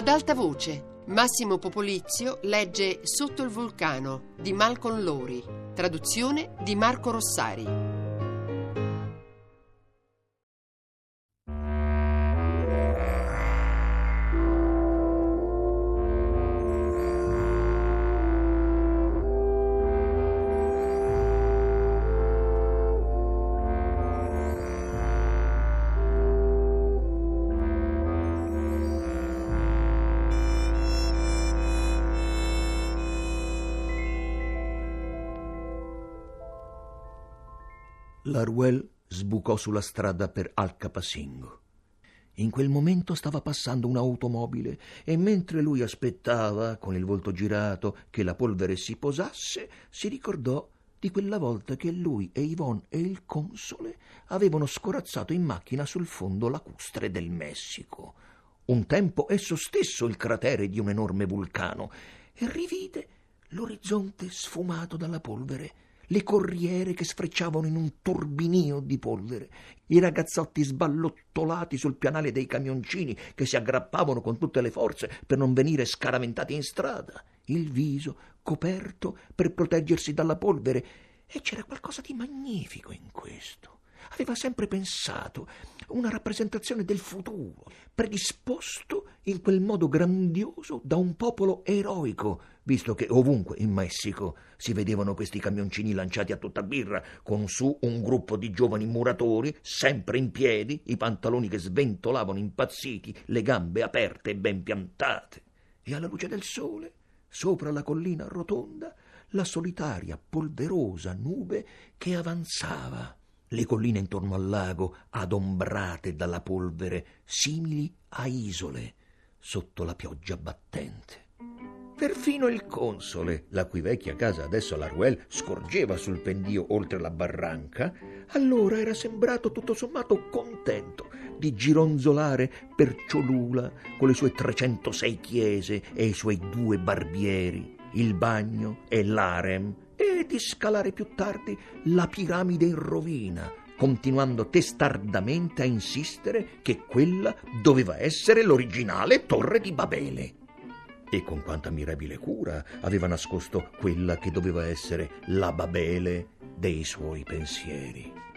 Ad alta voce, Massimo Popolizio legge Sotto il vulcano di Malcolm Lowry, traduzione di Marco Rossari. Laruel sbucò sulla strada per Alcapasingo. In quel momento stava passando un'automobile e mentre lui aspettava, con il volto girato, che la polvere si posasse, si ricordò di quella volta che lui e Yvonne e il console avevano scorazzato in macchina sul fondo lacustre del Messico. Un tempo esso stesso il cratere di un enorme vulcano e rivide l'orizzonte sfumato dalla polvere le corriere che sfrecciavano in un turbinio di polvere, i ragazzotti sballottolati sul pianale dei camioncini che si aggrappavano con tutte le forze per non venire scaraventati in strada, il viso coperto per proteggersi dalla polvere. E c'era qualcosa di magnifico in questo. Aveva sempre pensato una rappresentazione del futuro, predisposto in quel modo grandioso da un popolo eroico, visto che ovunque in Messico si vedevano questi camioncini lanciati a tutta birra, con su un gruppo di giovani muratori, sempre in piedi, i pantaloni che sventolavano impazziti, le gambe aperte e ben piantate. E alla luce del sole, sopra la collina rotonda, la solitaria, polverosa nube che avanzava le colline intorno al lago adombrate dalla polvere, simili a isole sotto la pioggia battente. Perfino il console, la cui vecchia casa adesso a Ruel scorgeva sul pendio oltre la barranca, allora era sembrato tutto sommato contento di gironzolare per Ciolula con le sue 306 chiese e i suoi due barbieri, il bagno e l'harem e di scalare più tardi la piramide in rovina, continuando testardamente a insistere che quella doveva essere l'originale torre di Babele. E con quanta mirabile cura aveva nascosto quella che doveva essere la Babele dei suoi pensieri.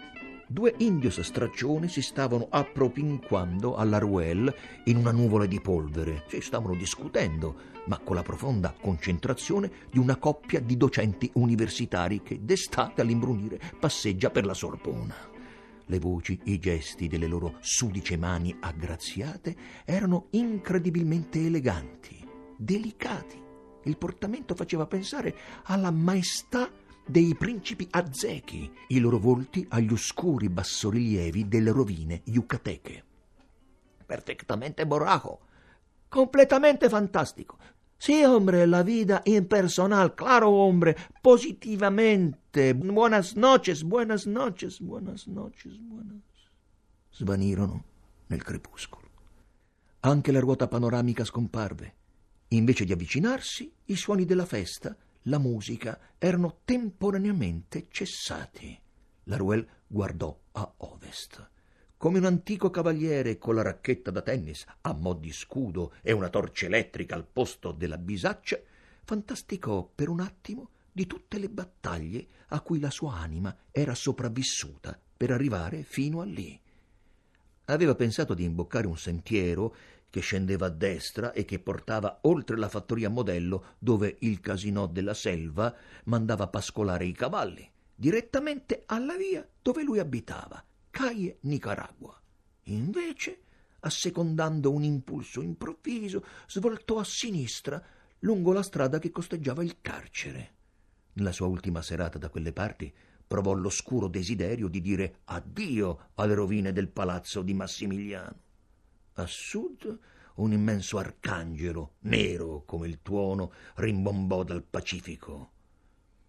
Due indios straccioni si stavano appropinquando alla Ruel in una nuvola di polvere. Si stavano discutendo ma con la profonda concentrazione di una coppia di docenti universitari che d'estate all'imbrunire passeggia per la Sorbona. Le voci, i gesti delle loro sudice mani aggraziate erano incredibilmente eleganti, delicati. Il portamento faceva pensare alla maestà dei principi azzechi, i loro volti agli oscuri bassorilievi delle rovine yucateche. Perfettamente borrajo, completamente fantastico. Sí, hombre, la vida impersonal, claro, hombre, positivamente. Buenas noches, buenas noches, buenas noches, buenas. Svanirono nel crepuscolo. Anche la ruota panoramica scomparve. Invece di avvicinarsi, i suoni della festa, la musica, erano temporaneamente cessati. La Ruel guardò a ovest come un antico cavaliere con la racchetta da tennis a mo' di scudo e una torcia elettrica al posto della bisaccia, fantasticò per un attimo di tutte le battaglie a cui la sua anima era sopravvissuta per arrivare fino a lì. Aveva pensato di imboccare un sentiero che scendeva a destra e che portava oltre la fattoria modello dove il casinò della selva mandava pascolare i cavalli, direttamente alla via dove lui abitava, Caie, Nicaragua. Invece, assecondando un impulso improvviso, svoltò a sinistra lungo la strada che costeggiava il carcere. Nella sua ultima serata da quelle parti provò l'oscuro desiderio di dire addio alle rovine del palazzo di Massimiliano. A sud un immenso arcangelo, nero come il tuono, rimbombò dal Pacifico.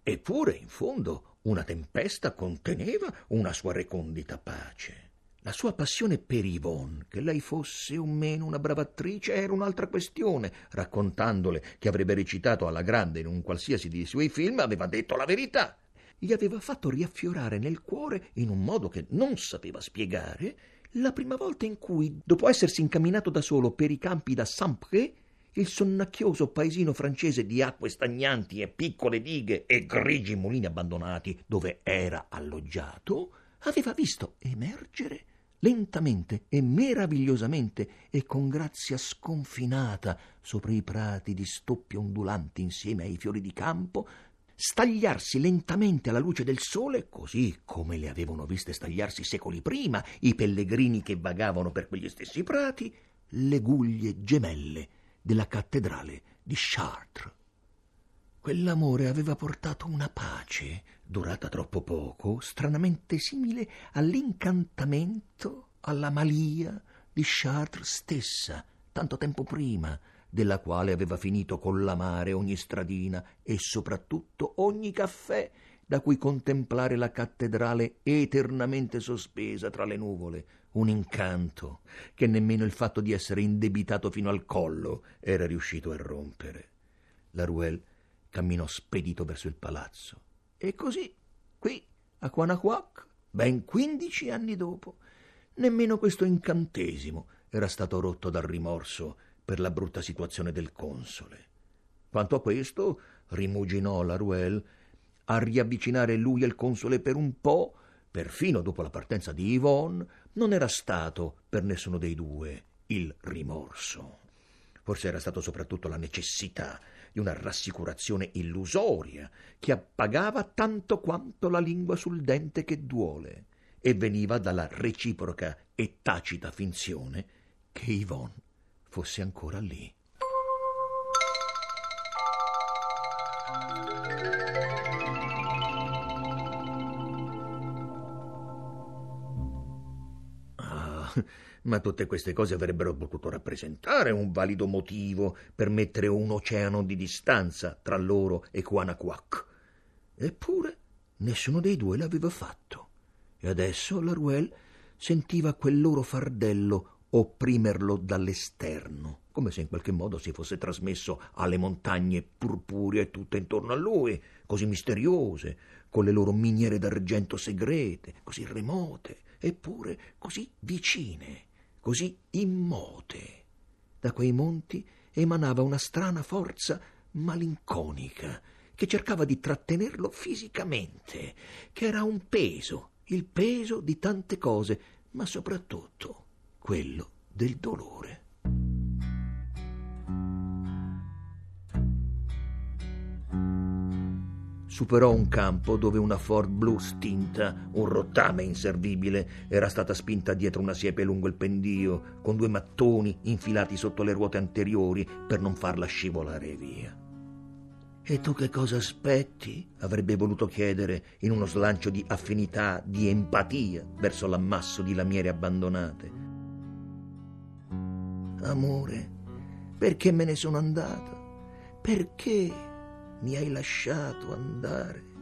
Eppure, in fondo, una tempesta conteneva una sua recondita pace. La sua passione per Yvonne, che lei fosse o meno una brava attrice, era un'altra questione. Raccontandole che avrebbe recitato alla grande in un qualsiasi dei suoi film, aveva detto la verità. Gli aveva fatto riaffiorare nel cuore, in un modo che non sapeva spiegare, la prima volta in cui, dopo essersi incamminato da solo per i campi da Saint-Pré, il sonnacchioso paesino francese di acque stagnanti e piccole dighe e grigi mulini abbandonati dove era alloggiato, aveva visto emergere lentamente e meravigliosamente e con grazia sconfinata sopra i prati di stoppie ondulanti insieme ai fiori di campo, stagliarsi lentamente alla luce del sole, così come le avevano viste stagliarsi secoli prima i pellegrini che vagavano per quegli stessi prati, le guglie gemelle della cattedrale di Chartres. Quell'amore aveva portato una pace, durata troppo poco, stranamente simile all'incantamento, alla malia di Chartres stessa, tanto tempo prima, della quale aveva finito con l'amare ogni stradina e soprattutto ogni caffè da cui contemplare la cattedrale eternamente sospesa tra le nuvole, un incanto che nemmeno il fatto di essere indebitato fino al collo era riuscito a rompere. La Ruel camminò spedito verso il palazzo. E così, qui, a Quanaquac, ben quindici anni dopo, nemmeno questo incantesimo era stato rotto dal rimorso per la brutta situazione del console. Quanto a questo, rimuginò la Ruel, a riavvicinare lui al console per un po', perfino dopo la partenza di Yvonne, non era stato per nessuno dei due il rimorso. Forse era stato soprattutto la necessità di una rassicurazione illusoria che appagava tanto quanto la lingua sul dente che duole e veniva dalla reciproca e tacita finzione che Yvonne fosse ancora lì. ma tutte queste cose avrebbero potuto rappresentare un valido motivo per mettere un oceano di distanza tra loro e Quanaquac. Eppure nessuno dei due l'aveva fatto. E adesso la Ruel sentiva quel loro fardello opprimerlo dall'esterno, come se in qualche modo si fosse trasmesso alle montagne purpuree tutte intorno a lui, così misteriose, con le loro miniere d'argento segrete, così remote, eppure così vicine così immote. Da quei monti emanava una strana forza malinconica che cercava di trattenerlo fisicamente, che era un peso, il peso di tante cose, ma soprattutto quello del dolore. superò un campo dove una Ford blu stinta, un rottame inservibile, era stata spinta dietro una siepe lungo il pendio, con due mattoni infilati sotto le ruote anteriori per non farla scivolare via. E tu che cosa aspetti? avrebbe voluto chiedere in uno slancio di affinità, di empatia verso l'ammasso di lamiere abbandonate. Amore, perché me ne sono andata? Perché? mi hai lasciato andare.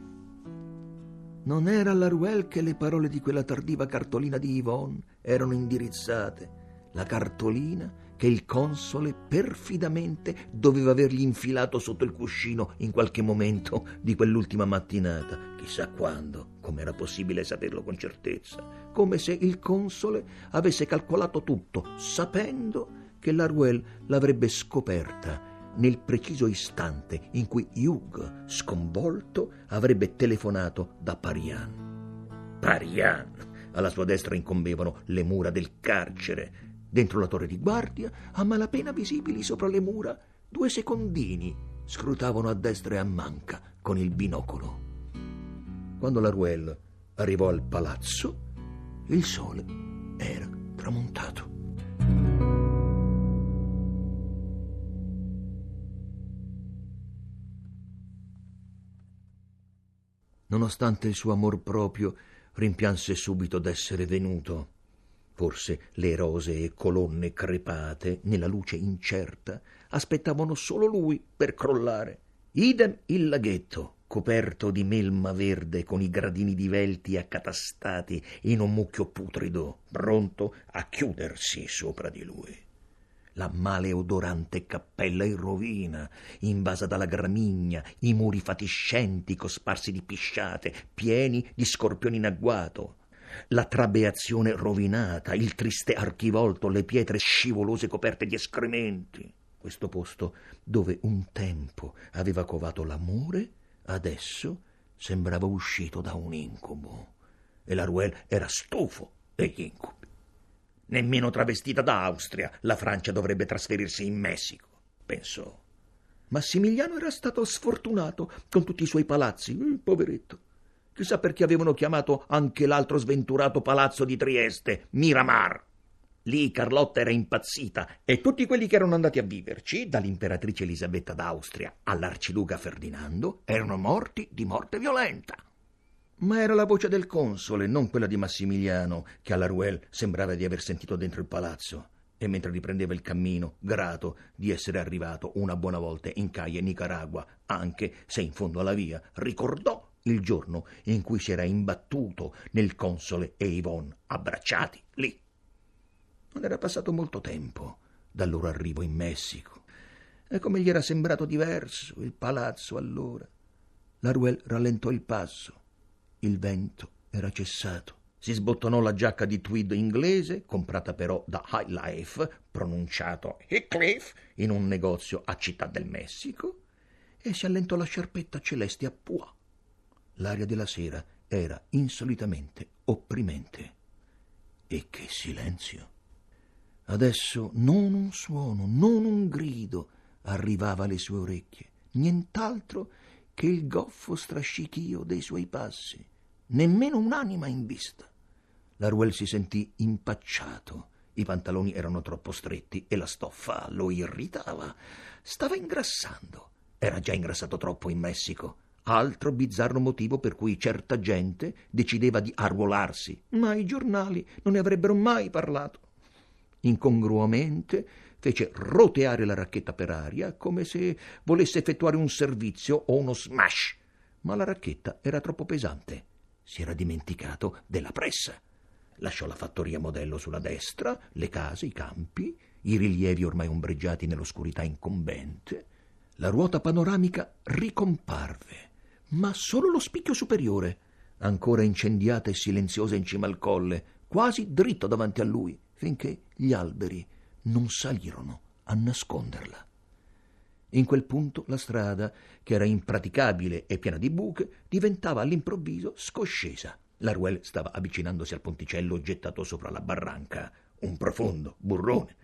Non era alla Ruel che le parole di quella tardiva cartolina di Yvonne erano indirizzate, la cartolina che il console perfidamente doveva avergli infilato sotto il cuscino in qualche momento di quell'ultima mattinata, chissà quando, come era possibile saperlo con certezza, come se il console avesse calcolato tutto, sapendo che la Ruel l'avrebbe scoperta nel preciso istante in cui Hugh, sconvolto, avrebbe telefonato da Parian. Parian! Alla sua destra incombevano le mura del carcere. Dentro la torre di guardia, a malapena visibili sopra le mura, due secondini scrutavano a destra e a manca con il binocolo. Quando la Ruel arrivò al palazzo, il sole era tramontato. Nonostante il suo amor proprio, rimpianse subito d'essere venuto. Forse le rosee colonne crepate, nella luce incerta, aspettavano solo lui per crollare. Idem il laghetto, coperto di melma verde con i gradini divelti accatastati in un mucchio putrido, pronto a chiudersi sopra di lui la maleodorante cappella in rovina, invasa dalla gramigna, i muri fatiscenti cosparsi di pisciate, pieni di scorpioni in agguato, la trabeazione rovinata, il triste archivolto, le pietre scivolose coperte di escrementi. questo posto dove un tempo aveva covato l'amore, adesso sembrava uscito da un incubo. E la Ruel era stufo degli incubi. Nemmeno travestita da Austria la Francia dovrebbe trasferirsi in Messico, pensò. Massimiliano era stato sfortunato con tutti i suoi palazzi, il poveretto. Chissà perché avevano chiamato anche l'altro sventurato palazzo di Trieste, Miramar. Lì Carlotta era impazzita e tutti quelli che erano andati a viverci, dall'imperatrice Elisabetta d'Austria all'arciduca Ferdinando, erano morti di morte violenta. Ma era la voce del console, non quella di Massimiliano, che alla Ruel sembrava di aver sentito dentro il palazzo. E mentre riprendeva il cammino, grato di essere arrivato una buona volta in Caia Nicaragua, anche se in fondo alla via ricordò il giorno in cui si era imbattuto nel console e Yvonne abbracciati lì non era passato molto tempo dal loro arrivo in Messico. E come gli era sembrato diverso il palazzo allora. La Ruel rallentò il passo. Il vento era cessato. Si sbottonò la giacca di tweed inglese, comprata però da High Life, pronunciato Hickcliffe, in un negozio a Città del Messico, e si allentò la sciarpetta celeste a Pua. L'aria della sera era insolitamente opprimente. E che silenzio! Adesso non un suono, non un grido arrivava alle sue orecchie, nient'altro che il goffo strascichio dei suoi passi, nemmeno un'anima in vista. La Ruel si sentì impacciato. I pantaloni erano troppo stretti e la stoffa lo irritava. Stava ingrassando. Era già ingrassato troppo in Messico. Altro bizzarro motivo per cui certa gente decideva di arruolarsi, ma i giornali non ne avrebbero mai parlato incongruamente fece roteare la racchetta per aria come se volesse effettuare un servizio o uno smash, ma la racchetta era troppo pesante. Si era dimenticato della pressa. Lasciò la fattoria modello sulla destra, le case, i campi, i rilievi ormai ombreggiati nell'oscurità incombente. La ruota panoramica ricomparve, ma solo lo spicchio superiore, ancora incendiata e silenziosa in cima al colle, quasi dritto davanti a lui finché gli alberi non salirono a nasconderla. In quel punto la strada, che era impraticabile e piena di buche, diventava all'improvviso scoscesa. La Ruel stava avvicinandosi al ponticello gettato sopra la barranca, un profondo burrone.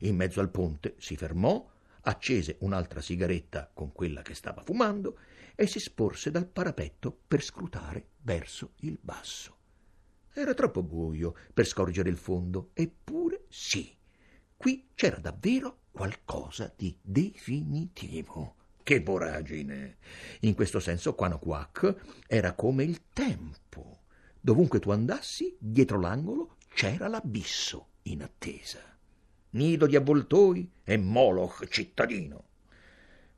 In mezzo al ponte si fermò, accese un'altra sigaretta con quella che stava fumando e si sporse dal parapetto per scrutare verso il basso. Era troppo buio per scorgere il fondo, eppure sì, qui c'era davvero qualcosa di definitivo. Che voragine! In questo senso Quanoquac era come il tempo. Dovunque tu andassi, dietro l'angolo c'era l'abisso in attesa. Nido di avvoltoi e Moloch cittadino.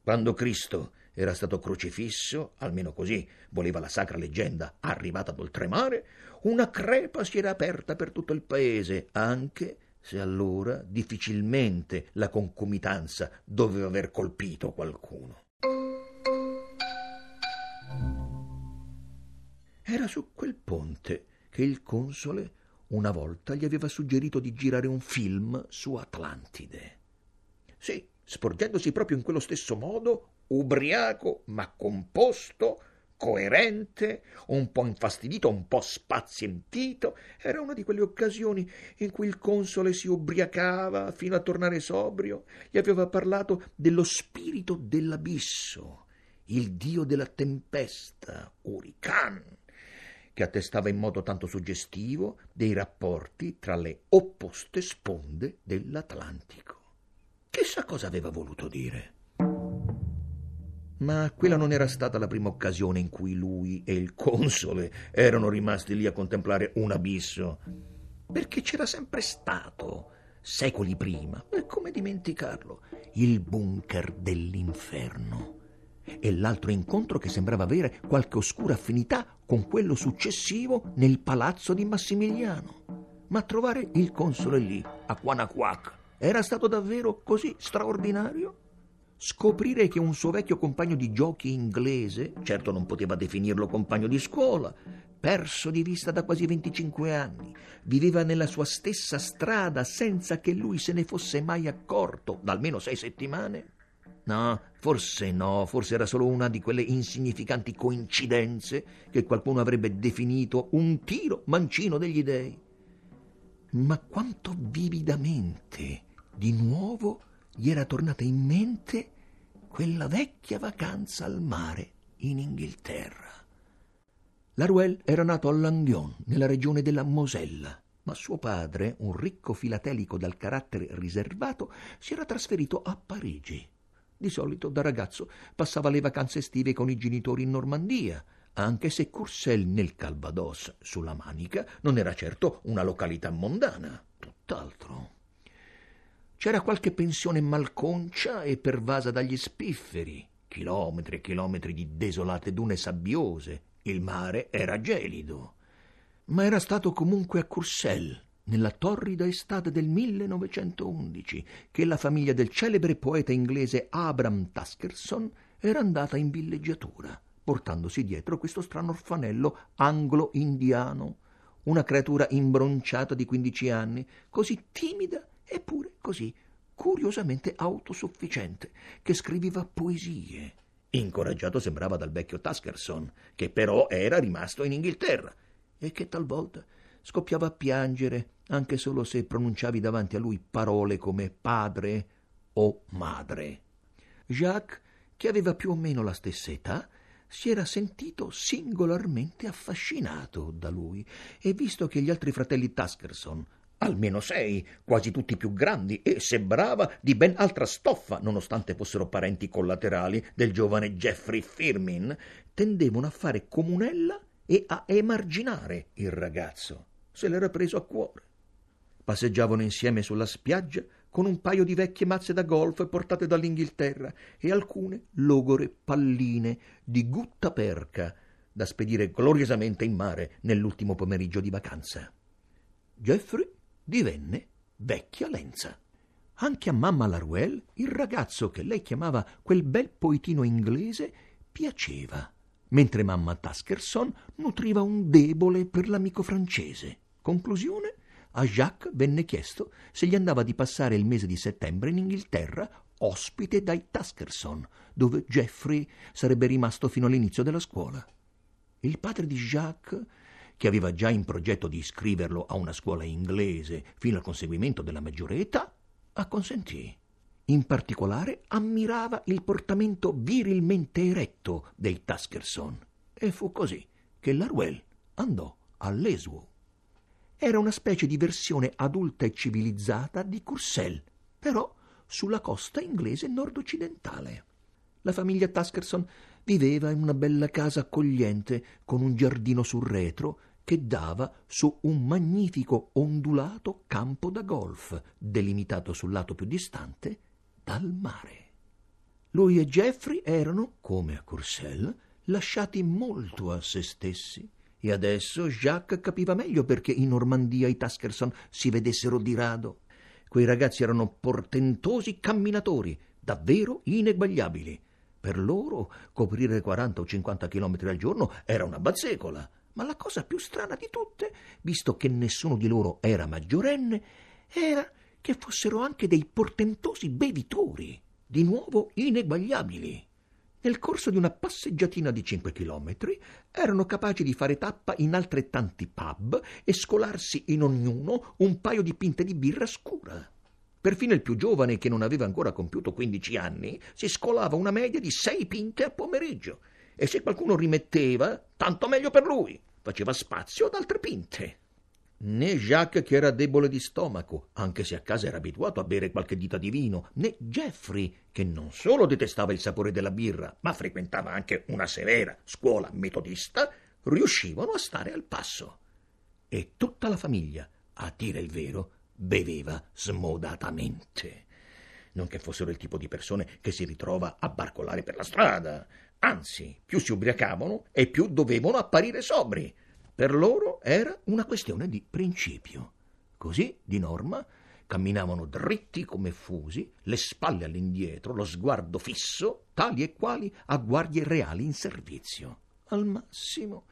Quando Cristo era stato crocifisso, almeno così voleva la sacra leggenda arrivata d'oltremare, una crepa si era aperta per tutto il paese, anche se allora difficilmente la concomitanza doveva aver colpito qualcuno. Era su quel ponte che il console una volta gli aveva suggerito di girare un film su Atlantide. Sì, sporgendosi proprio in quello stesso modo, ubriaco ma composto, coerente, un po' infastidito, un po' spazientito. Era una di quelle occasioni in cui il console si ubriacava fino a tornare sobrio. Gli aveva parlato dello spirito dell'abisso, il dio della tempesta, Urican, che attestava in modo tanto suggestivo dei rapporti tra le opposte sponde dell'Atlantico. Chissà cosa aveva voluto dire. Ma quella non era stata la prima occasione in cui lui e il console erano rimasti lì a contemplare un abisso, perché c'era sempre stato, secoli prima, e come dimenticarlo, il bunker dell'inferno. E l'altro incontro che sembrava avere qualche oscura affinità con quello successivo nel palazzo di Massimiliano. Ma trovare il console lì, a Quanaquac, era stato davvero così straordinario? Scoprire che un suo vecchio compagno di giochi inglese, certo non poteva definirlo compagno di scuola, perso di vista da quasi 25 anni, viveva nella sua stessa strada senza che lui se ne fosse mai accorto da almeno sei settimane? No, forse no, forse era solo una di quelle insignificanti coincidenze che qualcuno avrebbe definito un tiro mancino degli dei. Ma quanto vividamente di nuovo gli era tornata in mente quella vecchia vacanza al mare in Inghilterra. Laruelle era nato a Languion, nella regione della Mosella, ma suo padre, un ricco filatelico dal carattere riservato, si era trasferito a Parigi. Di solito, da ragazzo, passava le vacanze estive con i genitori in Normandia, anche se Courcelles nel Calvados, sulla Manica, non era certo una località mondana, tutt'altro. C'era qualche pensione malconcia e pervasa dagli spifferi, chilometri e chilometri di desolate dune sabbiose, il mare era gelido. Ma era stato comunque a Courcelles, nella torrida estate del 1911, che la famiglia del celebre poeta inglese Abram Taskerson era andata in villeggiatura, portandosi dietro questo strano orfanello anglo-indiano, una creatura imbronciata di quindici anni, così timida eppure così curiosamente autosufficiente, che scriveva poesie Incoraggiato sembrava dal vecchio Taskerson, che però era rimasto in Inghilterra e che talvolta scoppiava a piangere anche solo se pronunciavi davanti a lui parole come padre o madre. Jacques, che aveva più o meno la stessa età, si era sentito singolarmente affascinato da lui e visto che gli altri fratelli Taskerson almeno sei, quasi tutti più grandi e, se brava, di ben altra stoffa, nonostante fossero parenti collaterali del giovane Jeffrey Firmin, tendevano a fare comunella e a emarginare il ragazzo. Se l'era preso a cuore. Passeggiavano insieme sulla spiaggia con un paio di vecchie mazze da golf portate dall'Inghilterra e alcune logore palline di gutta perca da spedire gloriosamente in mare nell'ultimo pomeriggio di vacanza. Jeffrey divenne vecchia Lenza. Anche a mamma Laruelle il ragazzo che lei chiamava quel bel poetino inglese piaceva, mentre mamma Taskerson nutriva un debole per l'amico francese. Conclusione? A Jacques venne chiesto se gli andava di passare il mese di settembre in Inghilterra ospite dai Taskerson, dove Jeffrey sarebbe rimasto fino all'inizio della scuola. Il padre di Jacques che aveva già in progetto di iscriverlo a una scuola inglese fino al conseguimento della maggiore età, acconsentì. In particolare ammirava il portamento virilmente eretto dei Taskerson e fu così che Laruelle andò all'Eswo. Era una specie di versione adulta e civilizzata di Courcelles, però sulla costa inglese nord-occidentale. La famiglia Taskerson viveva in una bella casa accogliente con un giardino sul retro che dava su un magnifico ondulato campo da golf, delimitato sul lato più distante dal mare. Lui e Jeffrey erano, come a Courcelles, lasciati molto a se stessi. E adesso Jacques capiva meglio perché in Normandia i Taskerson si vedessero di rado. Quei ragazzi erano portentosi camminatori, davvero ineguagliabili. Per loro coprire 40 o 50 chilometri al giorno era una bazzecola. Ma la cosa più strana di tutte, visto che nessuno di loro era maggiorenne, era che fossero anche dei portentosi bevitori, di nuovo ineguagliabili. Nel corso di una passeggiatina di cinque chilometri erano capaci di fare tappa in altrettanti pub e scolarsi in ognuno un paio di pinte di birra scura. Perfino il più giovane, che non aveva ancora compiuto quindici anni, si scolava una media di sei pinte a pomeriggio e se qualcuno rimetteva, tanto meglio per lui, faceva spazio ad altre pinte. Né Jacques, che era debole di stomaco, anche se a casa era abituato a bere qualche dita di vino, né Jeffrey, che non solo detestava il sapore della birra, ma frequentava anche una severa scuola metodista, riuscivano a stare al passo. E tutta la famiglia, a dire il vero, beveva smodatamente. Non che fossero il tipo di persone che si ritrova a barcolare per la strada, Anzi, più si ubriacavano e più dovevano apparire sobri. Per loro era una questione di principio. Così, di norma, camminavano dritti come fusi, le spalle all'indietro, lo sguardo fisso, tali e quali a guardie reali in servizio. Al massimo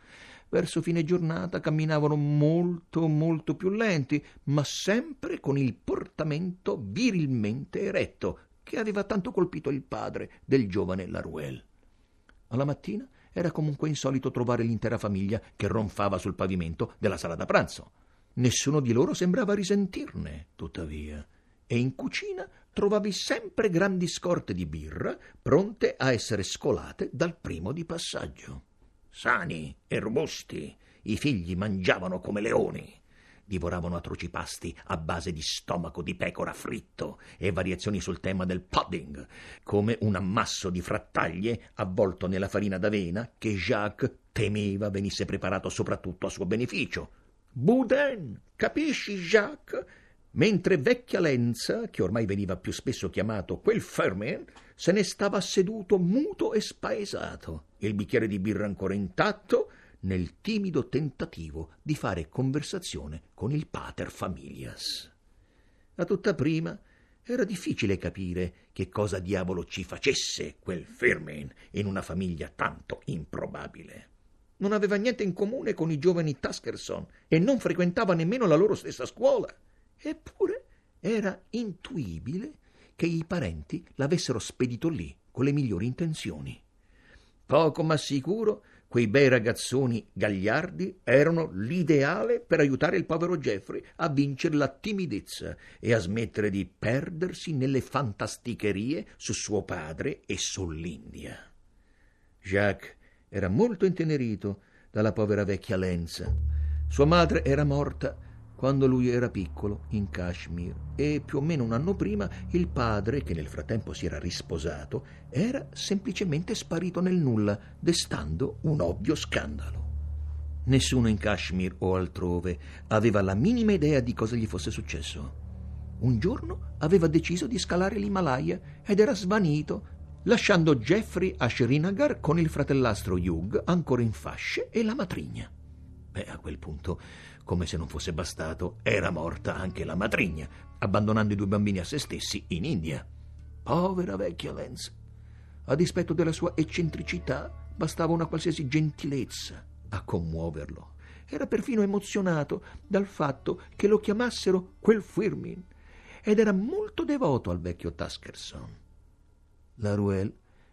verso fine giornata camminavano molto, molto più lenti, ma sempre con il portamento virilmente eretto che aveva tanto colpito il padre del giovane Laruel. Alla mattina era comunque insolito trovare l'intera famiglia che ronfava sul pavimento della sala da pranzo. Nessuno di loro sembrava risentirne, tuttavia, e in cucina trovavi sempre grandi scorte di birra pronte a essere scolate dal primo di passaggio. Sani e robusti, i figli mangiavano come leoni divoravano atroci pasti a base di stomaco di pecora fritto e variazioni sul tema del pudding, come un ammasso di frattaglie avvolto nella farina d'avena che Jacques temeva venisse preparato soprattutto a suo beneficio. Boudin, capisci, Jacques? Mentre vecchia Lenza, che ormai veniva più spesso chiamato quel Fermin, se ne stava seduto muto e spaesato, il bicchiere di birra ancora intatto, nel timido tentativo di fare conversazione con il pater familias. A tutta prima era difficile capire che cosa diavolo ci facesse quel Firmin in una famiglia tanto improbabile. Non aveva niente in comune con i giovani Taskerson e non frequentava nemmeno la loro stessa scuola. Eppure era intuibile che i parenti l'avessero spedito lì con le migliori intenzioni. Poco ma sicuro Quei bei ragazzoni gagliardi erano l'ideale per aiutare il povero Jeffrey a vincere la timidezza e a smettere di perdersi nelle fantasticherie su suo padre e sull'India. Jacques era molto intenerito dalla povera vecchia Lenza. Sua madre era morta quando lui era piccolo in Kashmir e più o meno un anno prima il padre, che nel frattempo si era risposato, era semplicemente sparito nel nulla, destando un ovvio scandalo. Nessuno in Kashmir o altrove aveva la minima idea di cosa gli fosse successo. Un giorno aveva deciso di scalare l'Himalaya ed era svanito, lasciando Jeffrey a Srinagar con il fratellastro Hugh ancora in fasce e la matrigna. Beh, a quel punto, come se non fosse bastato, era morta anche la matrigna, abbandonando i due bambini a se stessi in India. Povera vecchia Lenz. A dispetto della sua eccentricità, bastava una qualsiasi gentilezza a commuoverlo. Era perfino emozionato dal fatto che lo chiamassero quel Firmin ed era molto devoto al vecchio Taskerson. La Ruel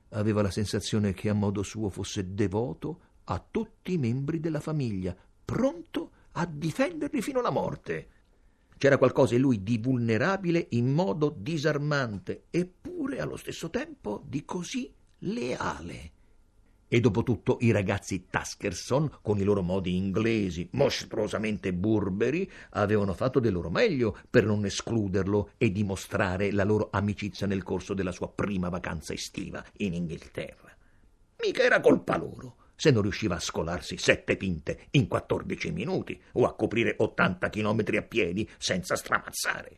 aveva la sensazione che a modo suo fosse devoto a tutti i membri della famiglia, pronto a difenderli fino alla morte. C'era qualcosa in lui di vulnerabile in modo disarmante, eppure allo stesso tempo di così leale. E dopo tutto i ragazzi Taskerson, con i loro modi inglesi, mostruosamente burberi, avevano fatto del loro meglio per non escluderlo e dimostrare la loro amicizia nel corso della sua prima vacanza estiva in Inghilterra. Mica era colpa loro se non riusciva a scolarsi sette pinte in quattordici minuti o a coprire ottanta chilometri a piedi senza stramazzare.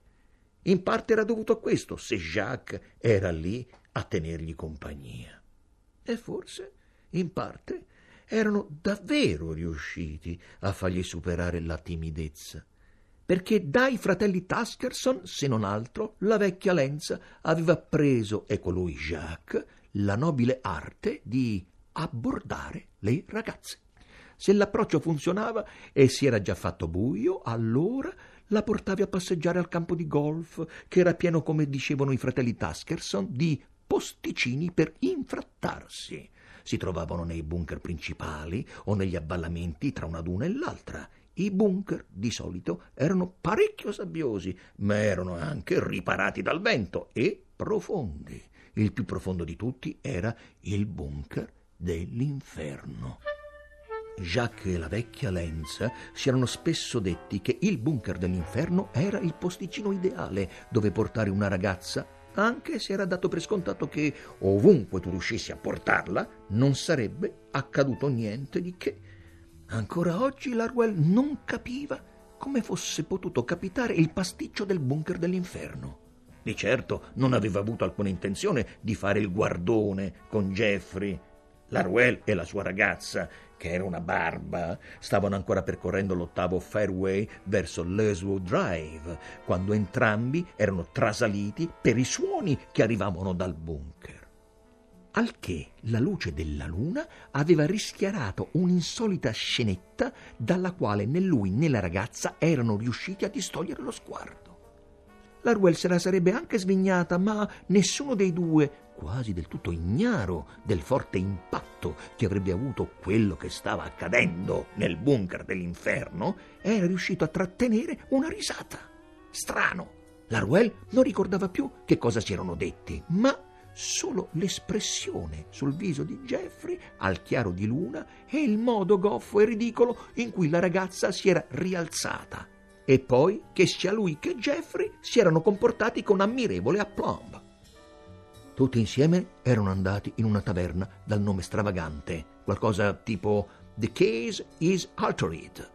In parte era dovuto a questo se Jacques era lì a tenergli compagnia. E forse, in parte, erano davvero riusciti a fargli superare la timidezza perché dai fratelli Taskerson, se non altro, la vecchia Lenza aveva preso, e colui Jacques, la nobile arte di abbordare le ragazze. Se l'approccio funzionava e si era già fatto buio, allora la portavi a passeggiare al campo di golf, che era pieno, come dicevano i fratelli Taskerson, di posticini per infrattarsi. Si trovavano nei bunker principali o negli avvallamenti tra una duna e l'altra. I bunker di solito erano parecchio sabbiosi, ma erano anche riparati dal vento e profondi. Il più profondo di tutti era il bunker dell'inferno. Jacques e la vecchia Lenza si erano spesso detti che il bunker dell'inferno era il posticino ideale dove portare una ragazza, anche se era dato per scontato che ovunque tu riuscissi a portarla non sarebbe accaduto niente di che. Ancora oggi Larwell non capiva come fosse potuto capitare il pasticcio del bunker dell'inferno. Di certo non aveva avuto alcuna intenzione di fare il guardone con Jeffrey Laruel e la sua ragazza, che era una barba, stavano ancora percorrendo l'ottavo fairway verso Leswood Drive, quando entrambi erano trasaliti per i suoni che arrivavano dal bunker. al che la luce della luna aveva rischiarato un'insolita scenetta dalla quale né lui né la ragazza erano riusciti a distogliere lo sguardo. La Ruel se la sarebbe anche svignata, ma nessuno dei due, quasi del tutto ignaro del forte impatto che avrebbe avuto quello che stava accadendo nel bunker dell'inferno, era riuscito a trattenere una risata. Strano. La Ruel non ricordava più che cosa si erano detti, ma solo l'espressione sul viso di Jeffrey al chiaro di luna e il modo goffo e ridicolo in cui la ragazza si era rialzata e poi che sia lui che Jeffrey si erano comportati con ammirevole aplomb. Tutti insieme erano andati in una taverna dal nome stravagante, qualcosa tipo The Case is Altered.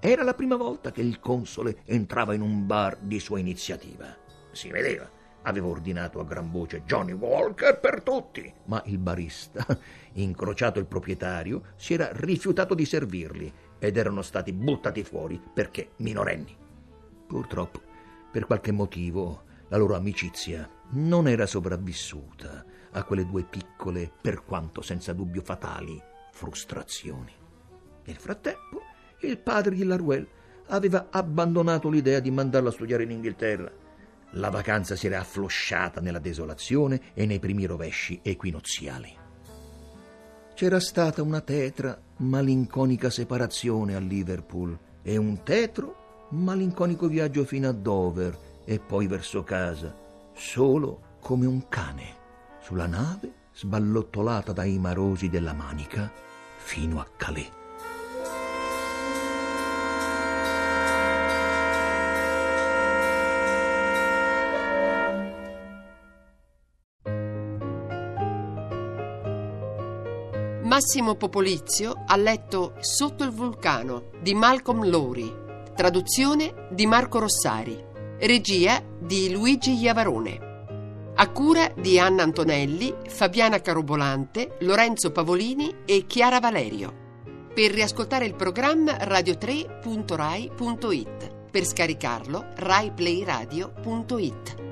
Era la prima volta che il console entrava in un bar di sua iniziativa. Si vedeva aveva ordinato a gran voce Johnny Walker per tutti, ma il barista, incrociato il proprietario, si era rifiutato di servirli ed erano stati buttati fuori perché minorenni. Purtroppo, per qualche motivo, la loro amicizia non era sopravvissuta a quelle due piccole, per quanto senza dubbio fatali, frustrazioni. Nel frattempo, il padre di Laruel aveva abbandonato l'idea di mandarla a studiare in Inghilterra la vacanza si era afflosciata nella desolazione e nei primi rovesci equinoziali. C'era stata una tetra, malinconica separazione a Liverpool e un tetro, malinconico viaggio fino a Dover e poi verso casa, solo come un cane, sulla nave sballottolata dai marosi della Manica fino a Calais. Massimo Popolizio ha letto Sotto il vulcano di Malcolm Lowry, traduzione di Marco Rossari, regia di Luigi Iavarone. A cura di Anna Antonelli, Fabiana Carobolante, Lorenzo Pavolini e Chiara Valerio. Per riascoltare il programma radio3.rai.it. Per scaricarlo, raiplayradio.it.